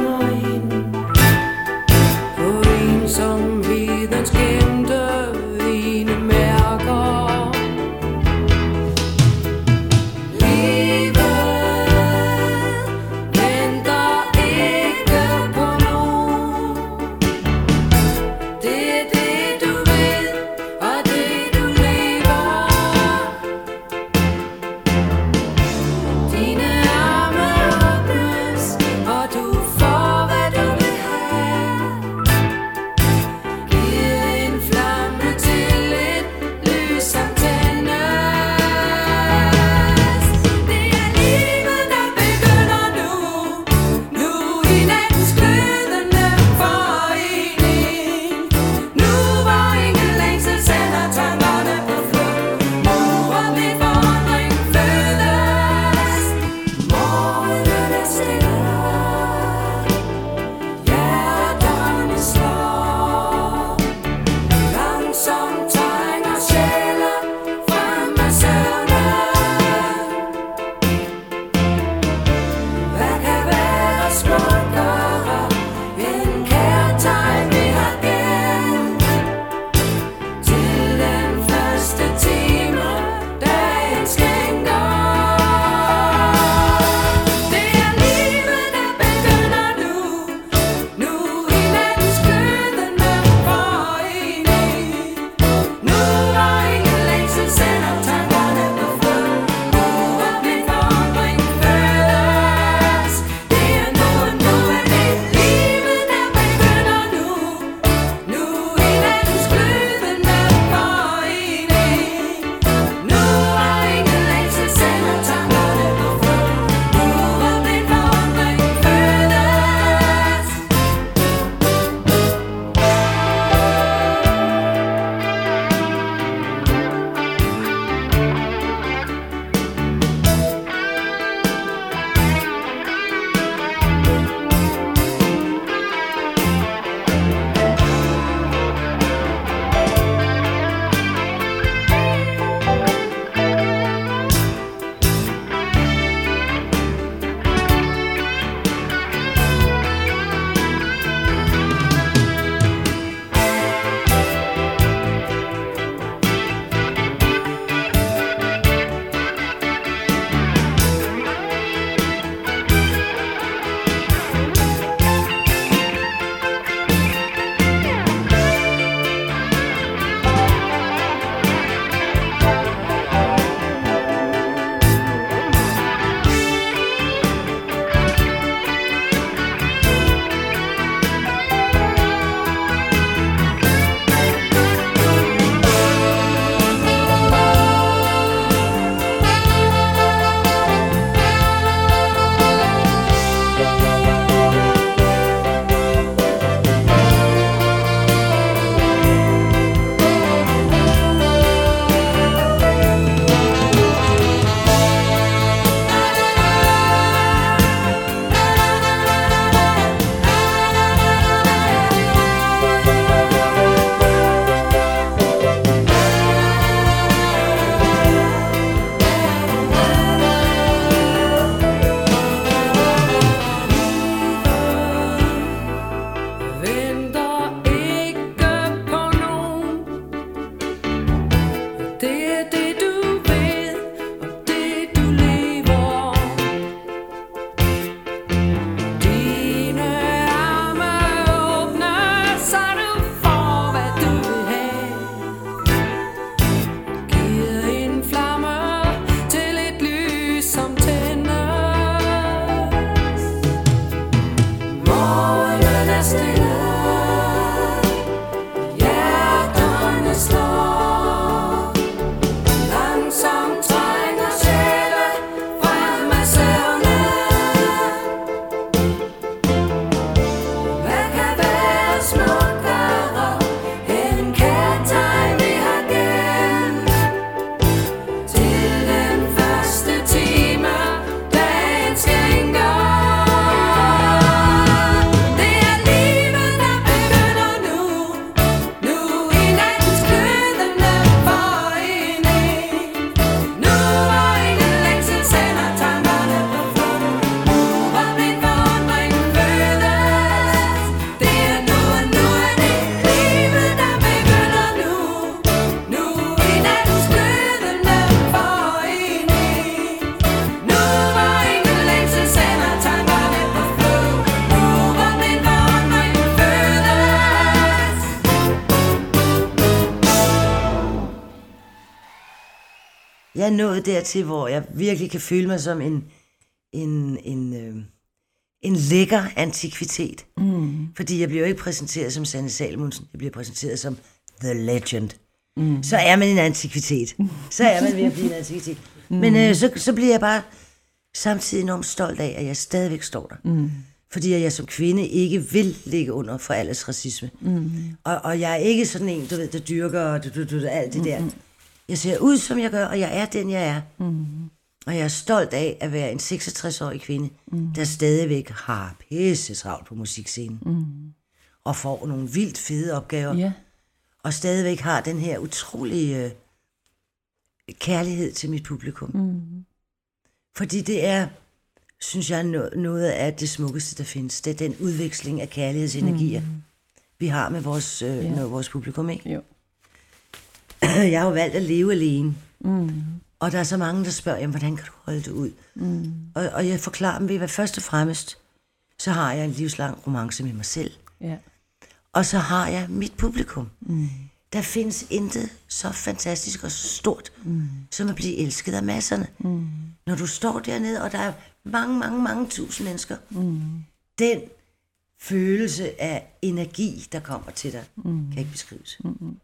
nået dertil, hvor jeg virkelig kan føle mig som en, en, en, øh, en lækker antikvitet. Mm. Fordi jeg bliver jo ikke præsenteret som Sanne Salmonsen, jeg bliver præsenteret som The Legend. Mm. Så er man en antikvitet. Så er man ved at blive en antikvitet. Mm. Men øh, så, så bliver jeg bare samtidig enormt stolt af, at jeg stadigvæk står der. Mm. Fordi jeg som kvinde ikke vil ligge under for alles racisme. Mm. Og, og jeg er ikke sådan en, du ved, der dyrker du, du, du, alt det der. Jeg ser ud, som jeg gør, og jeg er den, jeg er. Mm. Og jeg er stolt af at være en 66-årig kvinde, mm. der stadigvæk har pisse travlt på musikscenen. Mm. Og får nogle vildt fede opgaver. Ja. Og stadigvæk har den her utrolige øh, kærlighed til mit publikum. Mm. Fordi det er, synes jeg, no- noget af det smukkeste, der findes. Det er den udveksling af kærlighedsenergier, mm. vi har med vores, øh, yeah. med vores publikum. Ikke? Jo. jeg har jo valgt at leve alene. Mm. Og der er så mange, der spørger, jamen, hvordan kan du holde det ud? Mm. Og, og jeg forklarer dem ved, hvad først og fremmest, så har jeg en livslang romance med mig selv. Ja. Og så har jeg mit publikum. Mm. Der findes intet så fantastisk og så stort, mm. som at blive elsket af masserne. Mm. Når du står dernede, og der er mange, mange, mange tusind mennesker. Mm. Den følelse af energi, der kommer til dig, mm. kan ikke beskrives. Mm.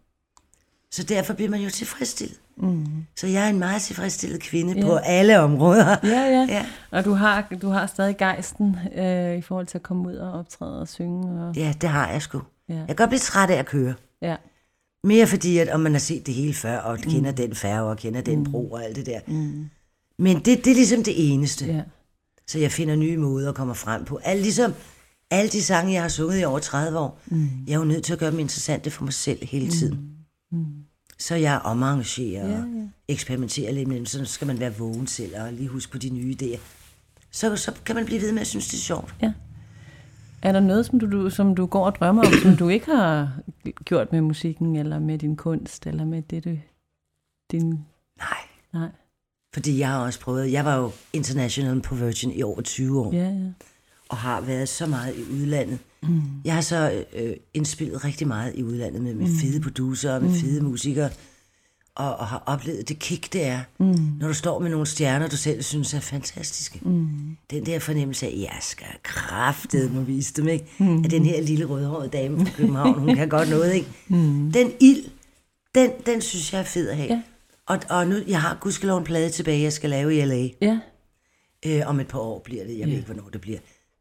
Så derfor bliver man jo tilfredsstillet. Mm. Så jeg er en meget tilfredsstillet kvinde Ja. på alle områder. Ja, ja. Ja. Og du har, du har stadig gejsten øh, i forhold til at komme ud og optræde og synge. Og, Ja, det har jeg sgu. Ja. Jeg kan godt blive træt af at køre. ja. Mere fordi, at om man har set det hele før, og kender den færge, og kender den bro og alt det der. Mm. Men det, det er ligesom det eneste. ja. Så jeg finder nye måder at komme frem på. Alt ligesom alle de sange, jeg har sunget i over 30 år. Mm. Jeg er jo nødt til at gøre dem interessante for mig selv hele tiden. Mm. Så jeg omarrangerer ja, ja. og eksperimenterer lidt dem. Så skal man være vågen selv og lige huske på de nye idéer. Så, så kan man blive ved med at synes, det er sjovt. Er der noget, som du, du, som du går og drømmer om, som du ikke har gjort med musikken, eller med din kunst, eller med det, du... Din... Nej, Nej. fordi jeg har også prøvet. Jeg var jo international på Virgin i over 20 år. Ja, ja. og har været så meget i udlandet. Mm. Jeg har så øh, indspillet rigtig meget i udlandet med, med mm. fede producer og med mm. fede musikere, og, og har oplevet det kick, det er, mm. når du står med nogle stjerner, du selv synes er fantastiske. Mm. Den der fornemmelse af, jeg skal kraftet må vise dem, ikke? Mm. At den her lille rødhårede dame fra København, hun kan godt noget, ikke? Mm. Den ild, den, den synes jeg er fed at have. Ja. Og, og nu, jeg har gudskelov en plade tilbage, jeg skal lave i L.A. Ja. Øh, om et par år bliver det. Jeg ved ikke, hvornår det bliver.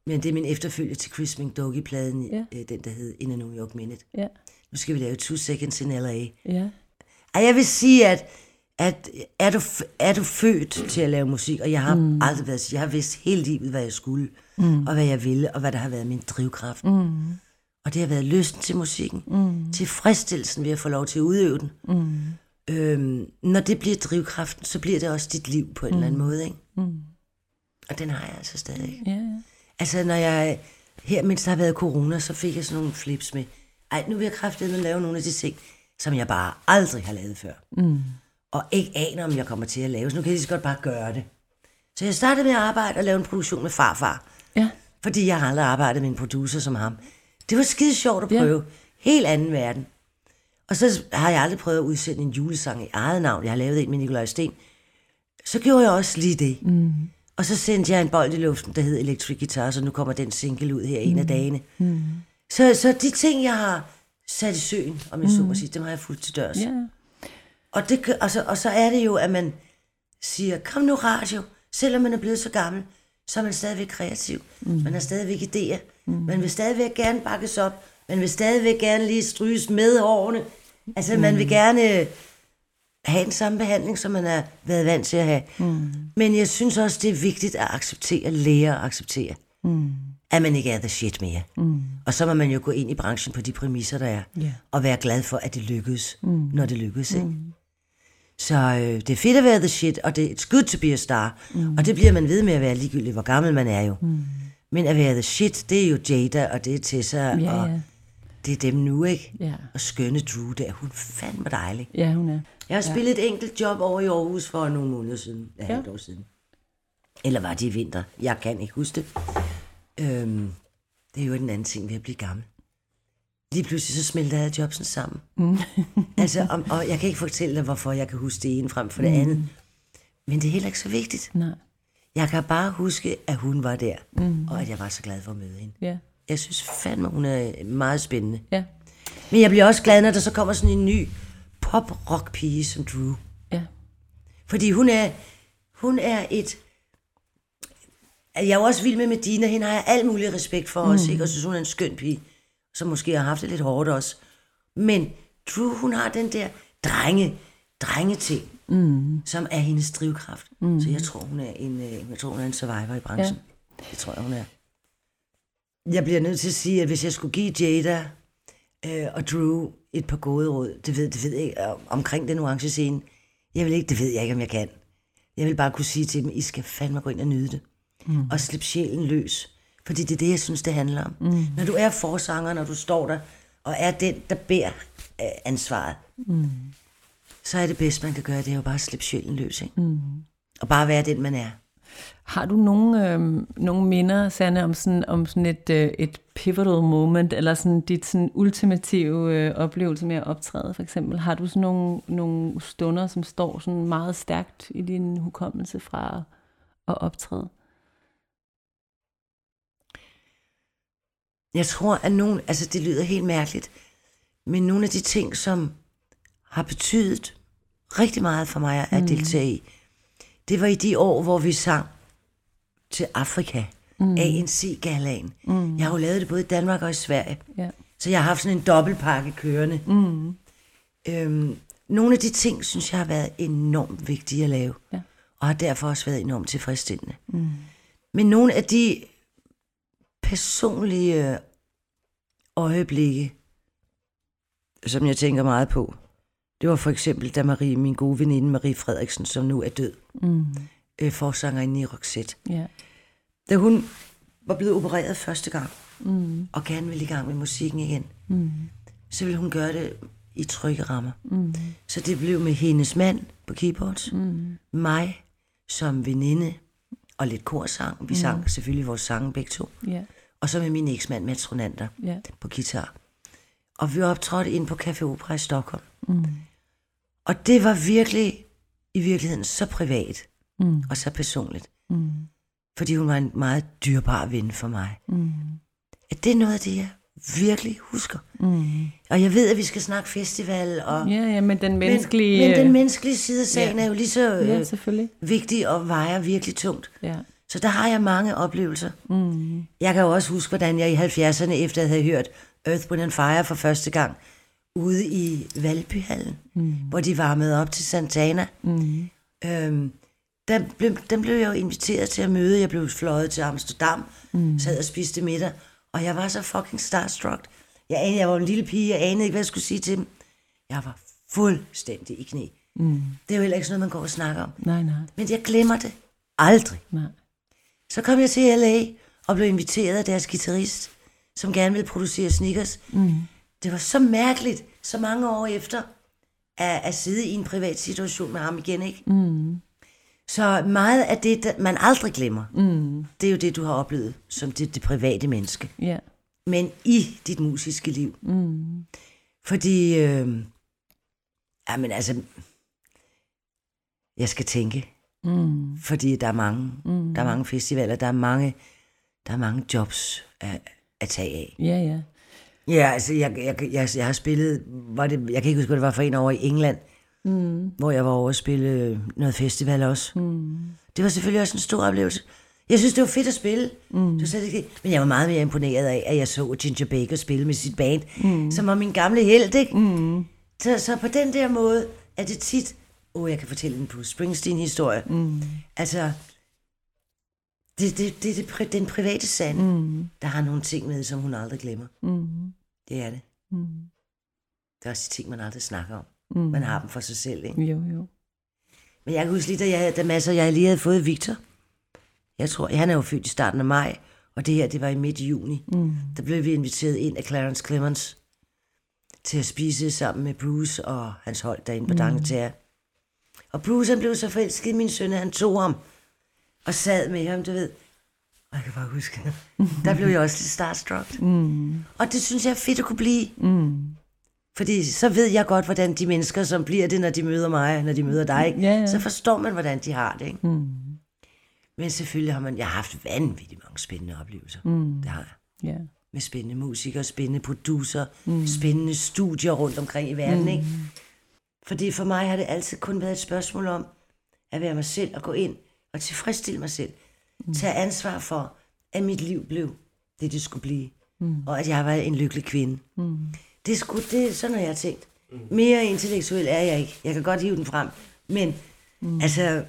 Men det er min efterfølge til Chris McDoughy-pladen, Ja. øh, den der hed In a New York Minute. Ja. Nu skal vi lave Two Seconds in L.A. Ja. Ej, jeg vil sige, at, at er, du, er du født til at lave musik, og jeg har mm. aldrig været, jeg har vidst hele livet, hvad jeg skulle, mm. og hvad jeg ville, og hvad der har været min drivkraft. Mm. Og det har været lysten til musikken, mm. tilfredsstillelsen ved at få lov til at udøve den. Mm. Øhm, når det bliver drivkraften, så bliver det også dit liv på en mm. eller anden måde, ikke? Mm. Og den har jeg altså stadig. Ja, ja. Altså, når jeg... Her, mens der har været corona, så fik jeg sådan nogle flips med... Ej, nu vil jeg kraftedeme lave nogle af de ting, som jeg bare aldrig har lavet før. Mm. Og ikke aner, om jeg kommer til at lave. Så nu kan jeg lige så godt bare gøre det. Så jeg startede med at arbejde og lave en produktion med farfar. Ja. Fordi jeg har aldrig arbejdet med en producer som ham. Det var skide sjovt at Ja. prøve. Helt anden verden. Og så har jeg aldrig prøvet at udsende en julesang i eget navn. Jeg har lavet en med Nikolaj Sten. Så gjorde jeg også lige det. Mm. Og så sendte jeg en bold i luften, der hed Electric Guitar, så nu kommer den single ud her en af dagene. Mm. Så, så de ting, jeg har sat i søen, om jeg så må sige, dem har jeg fuldt til dørs. Ja. Og, det, og, så, og så er det jo, at man siger, kom nu radio, selvom man er blevet så gammel, så er man stadigvæk kreativ. Mm. Man har stadigvæk idéer. Mm. Man vil stadigvæk gerne bakkes op. Man vil stadigvæk gerne lige stryges med årene. Altså, mm. man vil gerne have den samme behandling, som man har været vant til at have. Mm. Men jeg synes også, det er vigtigt at acceptere, lære at acceptere, mm. at man ikke er the shit mere. Mm. Og så må man jo gå ind i branchen på de præmisser, der er, Ja. og være glad for, at det lykkedes, mm. når det lykkedes. Ikke? Så øh, det er fedt at være the shit, og det er good to be a star. Mm. Og det bliver man ved med at være ligegyldigt, hvor gammel man er jo. Mm. Men at være the shit, det er jo Jada, og det er Tessa, Ja, og ja. det er dem nu, ikke? Ja. Og skønne Drew der, hun er fandme dejlig. Ja, hun er. Jeg har spillet et enkelt job over i Aarhus for nogle måneder siden. Ja, Ja. et år siden. Eller var det i vinter? Jeg kan ikke huske det. Øhm, det er jo den anden ting ved at blive gammel. Lige pludselig så smelter alle jobsen sammen. Mm. altså, om, og jeg kan ikke fortælle dig, hvorfor jeg kan huske det ene frem for det andet. Men det er heller ikke så vigtigt. Nej. Jeg kan bare huske, at hun var der, mm. og at jeg var så glad for at møde hende. Ja. Jeg synes fandme, hun er meget spændende. Ja. Men jeg bliver også glad, når der så kommer sådan en ny pop-rock-pige som Drew. Ja. Fordi hun er, hun er et... Jeg er jo også vild med Medina. Hende har jeg al mulig respekt for mm. også, ikke? Og synes, hun er en skøn pige, som måske har haft det lidt hårdt også. Men Drew, hun har den der drenge, drenge ting, mm. som er hendes drivkraft. Mm. Så jeg tror, hun er en, øh, jeg tror, hun er en survivor i branchen. Ja. Det tror jeg, hun er. Jeg bliver nødt til at sige, at hvis jeg skulle give Jada øh, og Drew et par gode råd, det ved, det ved jeg ikke, omkring den orange scene, jeg vil ikke, det ved jeg ikke, om jeg kan. Jeg vil bare kunne sige til dem, I skal fandme gå ind og nyde det. Mm. Og slippe sjælen løs. Fordi det er det, jeg synes, det handler om. Mm. Når du er forsanger, når du står der, og er den, der bærer øh, ansvaret, mm. så er det bedste, man kan gøre, det er jo bare at slippe sjælen løs. Ikke? Mm. Og bare være den, man er. Har du nogle, øh, nogle minder, Sanne, om sådan, om sådan et, øh, et pivotal moment, eller sådan dit sådan ultimative øh, oplevelse med at optræde, for eksempel? Har du sådan nogle, nogle stunder, som står sådan meget stærkt i din hukommelse fra at optræde? Jeg tror, at nogen, altså det lyder helt mærkeligt, men nogle af de ting, som har betydet rigtig meget for mig at deltage i, det var i de år, hvor vi sang til Afrika, mm. ANC-galaen. Mm. Jeg har jo lavet det både i Danmark og i Sverige. Ja. Så jeg har haft sådan en dobbeltpakke kørende. Mm. Øhm, nogle af de ting, synes jeg har været enormt vigtige at lave. Ja. Og har derfor også været enormt tilfredsstillende. Mm. Men nogle af de personlige øjeblikke, som jeg tænker meget på, det var for eksempel, da Marie, min gode veninde Marie Frederiksen, som nu er død, mm. Øh, forsangerinde i Roxette. Ja. Da hun var blevet opereret første gang, mm. og gerne ville i gang med musikken igen, mm. så ville hun gøre det i trygge rammer. Mm. Så det blev med hendes mand på keyboards, mm. mig som veninde, og lidt korsang. Vi mm. sang selvfølgelig vores sange begge to. Ja. Og så med min eksmand Mats Ronander Ja. på guitar. Og vi optrådte ind på Café Opera i Stockholm. Mm. Og det var virkelig, i virkeligheden, så privat mm. og så personligt. Mm. Fordi hun var en meget dyrbar ven for mig. Mm. At det er noget af det, jeg virkelig husker. Mm. Og jeg ved, at vi skal snakke festival, og, Ja, ja, men den menneskelige... men, men den menneskelige side af sagen Ja. er jo lige så Ja, øh, selvfølgelig. vigtig og vejer virkelig tungt. Ja. Så der har jeg mange oplevelser. Mm. Jeg kan jo også huske, hvordan jeg i 70'erne, efter at have hørt Earth, Wind and Fire for første gang, ude i Valbyhallen, mm. hvor de varmede op til Santana. Mm. Øhm, der blev, den blev jeg jo inviteret til at møde. Jeg blev fløjet til Amsterdam, mm. sad og spiste middag, og jeg var så fucking starstruck. Jeg, anede, jeg var en lille pige, jeg anede ikke, hvad jeg skulle sige til dem. Jeg var fuldstændig i knæ. Mm. Det er jo heller ikke sådan noget, man går og snakker om. Nej, nej, Men jeg glemmer det aldrig. nej. Så kom jeg til LA og blev inviteret af deres guitarist, som gerne ville producere sneakers. Mm. Det var så mærkeligt, så mange år efter, at, at sidde i en privat situation med ham igen, ikke? Mm. Så meget af det, man aldrig glemmer, mm. det er jo det, du har oplevet som det, det private menneske. Ja. Men i dit musiske liv. Mm. Fordi, øh, jamen altså, jeg skal tænke. Mm. Fordi der er mange, mm. der er mange festivaler, der er mange, der er mange jobs at, at tage af. Ja, ja. Ja, altså, jeg, jeg, jeg, jeg har spillet, var det, jeg kan ikke huske, hvad det var for en over i England, mm. hvor jeg var over at spille noget festival også. Mm. Det var selvfølgelig også en stor oplevelse. Jeg synes, det var fedt at spille. Mm. Det var ikke, det. men jeg var meget mere imponeret af, at jeg så Ginger Baker spille med sit band, mm. som var min gamle held, ikke? Mm. Så, så på den der måde er det tit, åh, oh, jeg kan fortælle en Bruce Springsteen-historie. Mm. Altså, det, det, det, det, den private sand, mm. der har nogle ting med, som hun aldrig glemmer. Mm. Det er det. Mm. Det er også de ting, man aldrig snakker om. Mm. Man har dem for sig selv, ikke? Jo, jo. Men jeg kan huske lige, da, jeg, da masser, jeg lige havde fået Victor. Jeg tror, han er jo født i starten af maj, og det her, det var i midt juni. Mm. Der blev vi inviteret ind af Clarence Clemens til at spise sammen med Bruce og hans hold derinde på mm. Dangletær. Og Bruce, han blev så forelsket min søn, han tog ham og sad med ham, du ved. Og jeg kan bare huske, der blev jeg også lidt starstruck. Mm. Og det synes jeg er fedt at kunne blive. Mm. Fordi så ved jeg godt, hvordan de mennesker, som bliver det, når de møder mig, når de møder dig, ikke? Ja, ja. så forstår man, hvordan de har det. Ikke? Mm. Men selvfølgelig har man, jeg har haft vanvittigt mange spændende oplevelser. Mm. Det har jeg. Ja. Med spændende musikere, spændende producer, mm. spændende studier rundt omkring i verden. Mm. Ikke? Fordi for mig har det altid kun været et spørgsmål om at være mig selv og gå ind og tilfredsstille mig selv. Mm. Tage ansvar for, at mit liv blev det, det skulle blive. Mm. Og at jeg var en lykkelig kvinde. Mm. Det er sgu, det er sådan, har jeg tænkt. Mere intellektuel er jeg ikke. Jeg kan godt hive den frem. Men mm. altså,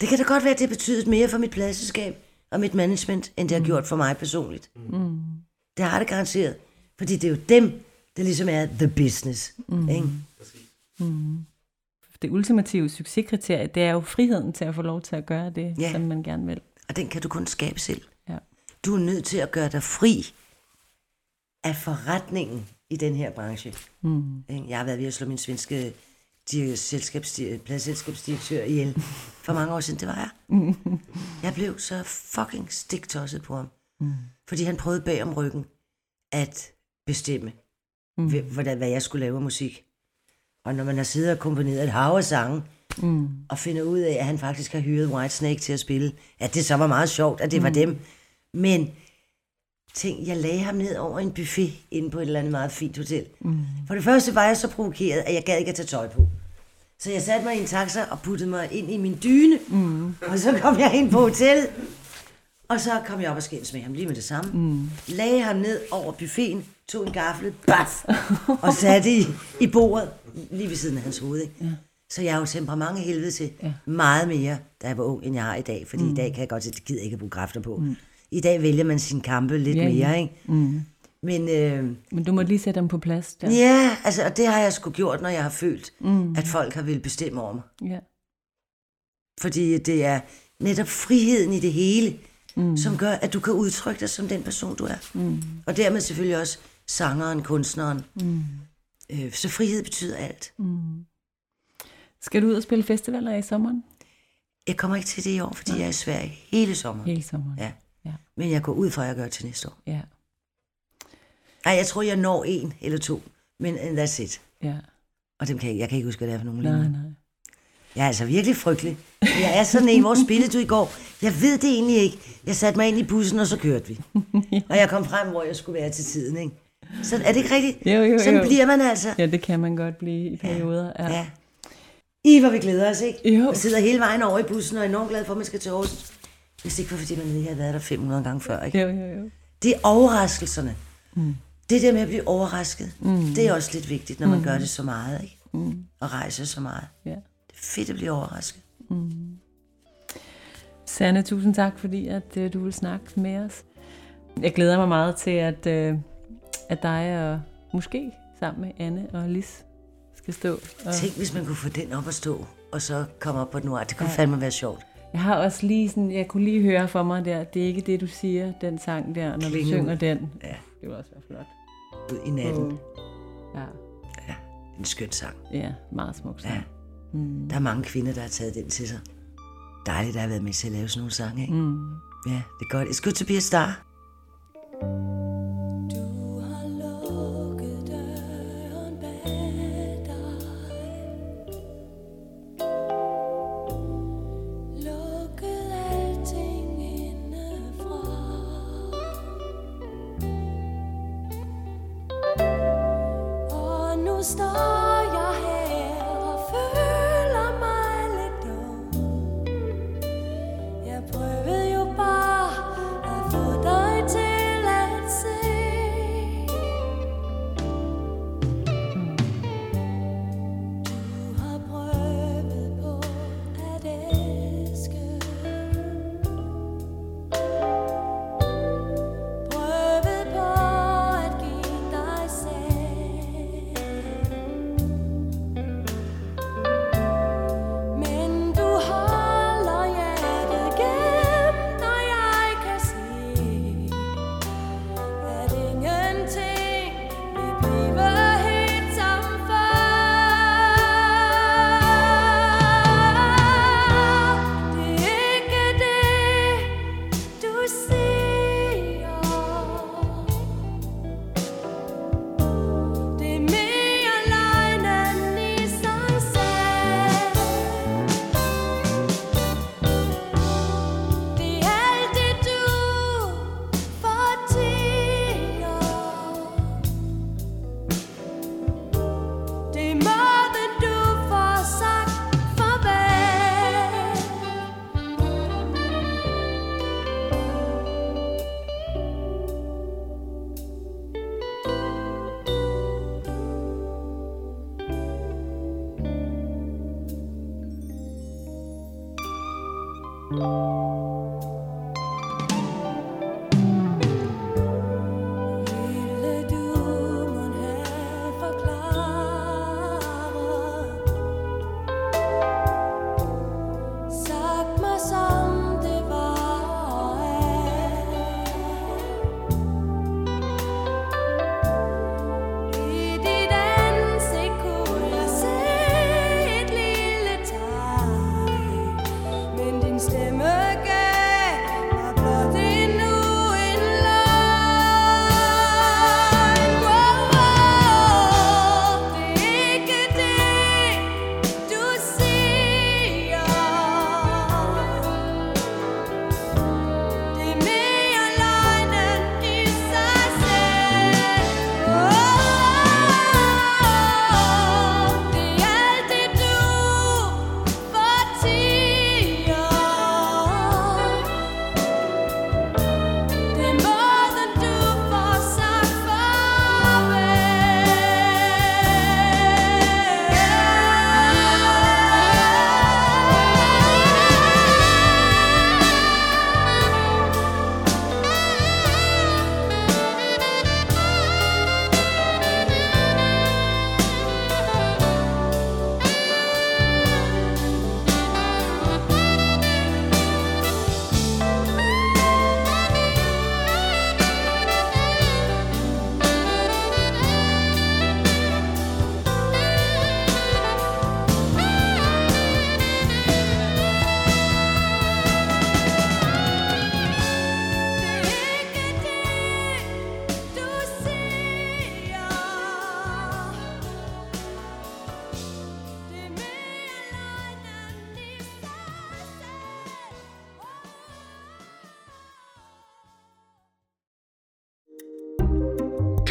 det kan da godt være, at det betyder mere for mit pladselskab og mit management, end det har gjort for mig personligt. Mm. Det har det garanteret. Fordi det er jo dem, der ligesom er the business. Mm. Ikke? Det ultimative succeskriterie, det er jo friheden til at få lov til at gøre det, Ja. som man gerne vil. Og den kan du kun skabe selv. Ja. Du er nødt til at gøre dig fri af forretningen i den her branche. Mm. Jeg har været ved at slå min svenske di- selskabsdi- pladselskabsdirektør ihjel for mange år siden. Det var jeg. Jeg blev så fucking stiktosset på ham. Mm. Fordi han prøvede bag om ryggen at bestemme, mm. hvordan, hvad jeg skulle lave af musik. Og når man har siddet og komponeret et hav af sange, mm. og finder ud af, at han faktisk har hyret Whitesnake til at spille, at det så var meget sjovt, at det mm. var dem. Men tænk, jeg lagde ham ned over en buffet inde på et eller andet meget fint hotel. Mm. For det første var jeg så provokeret, at jeg gad ikke at tage tøj på. Så jeg satte mig i en taxa og puttede mig ind i min dyne, mm. og så kom jeg ind på hotellet. Og så kom jeg op og skændes med ham lige med det samme. Mm. Lagde ham ned over buffeten, tog en gaffel, baf, og satte i, i bordet lige ved siden af hans hoved. Ikke? Ja. Så jeg har jo temperament helvede til ja. meget mere, da jeg var ung, end jeg har i dag. Fordi mm. i dag kan jeg godt se, at det gider ikke at bruge kræfter på. Mm. I dag vælger man sin kampe lidt Ja, ja. mere, ikke? Mm. Men øh, Men du må lige sætte dem på plads der. ja, altså, og det har jeg sgu gjort, når jeg har følt, mm. at folk har vil bestemme over mig. Ja. Fordi det er netop friheden i det hele, mm. som gør, at du kan udtrykke dig som den person, du er. Mm. Og dermed selvfølgelig også sangeren, kunstneren. Mm. Øh, så frihed betyder alt. Skal du ud og spille festivaler i sommeren? Jeg kommer ikke til det i år, fordi jeg er i Sverige hele sommeren. Hele sommeren. Ja. Men jeg går ud fra, at jeg gør det til næste år. Ja. Nej, jeg tror, jeg når en eller to. Men that's it. Ja. Og dem kan jeg, jeg kan ikke huske, hvad det er for nogen Nej, nej. Jeg er altså virkelig frygtelig. Jeg er sådan en, hvor spillede du i går? Jeg ved det egentlig ikke. Jeg satte mig ind i bussen, og så kørte vi. Og jeg kom frem, hvor jeg skulle være til tiden, ikke? Så er det ikke rigtigt? Jo, jo, Sådan jo. bliver man altså. Ja, det kan man godt blive i perioder. Ja. Ja. I, hvor vi glæder os, ikke? Jo. Og sidder hele vejen over i bussen, og er enormt glad for, at man skal til Aarhus. Hvis det ikke var, fordi man lige havde været der 500 gange før, ikke? Jo, jo, jo. Det er overraskelserne. Mm. Det der med at blive overrasket, mm. det er også lidt vigtigt, når man mm. gør det så meget, ikke? Mm. Og rejser så meget. Ja. Det er fedt at blive overrasket. Sanne, tusind tak, fordi at, øh, du vil snakke med os. Jeg glæder mig meget til, at, øh, at dig og måske sammen med Anne og Lis skal stå. Og Tænk, hvis man kunne få den op at stå, og så komme op på den Det kunne ja. fandme være sjovt. Jeg har også lige sådan, jeg kunne lige høre for mig der, det er ikke det, du siger, den sang der, når du Klinge ud. synger den. Ja. Det vil også være flot. Ud i natten. Åh. Ja, En skøn sang. ja, meget smuk sang. Ja. Mm. Der er mange kvinder, der har taget den til sig. Dejligt, der har været med til at lave sådan nogle sange, ikke? Mm. Ja, det er godt. It's good to be a star. Du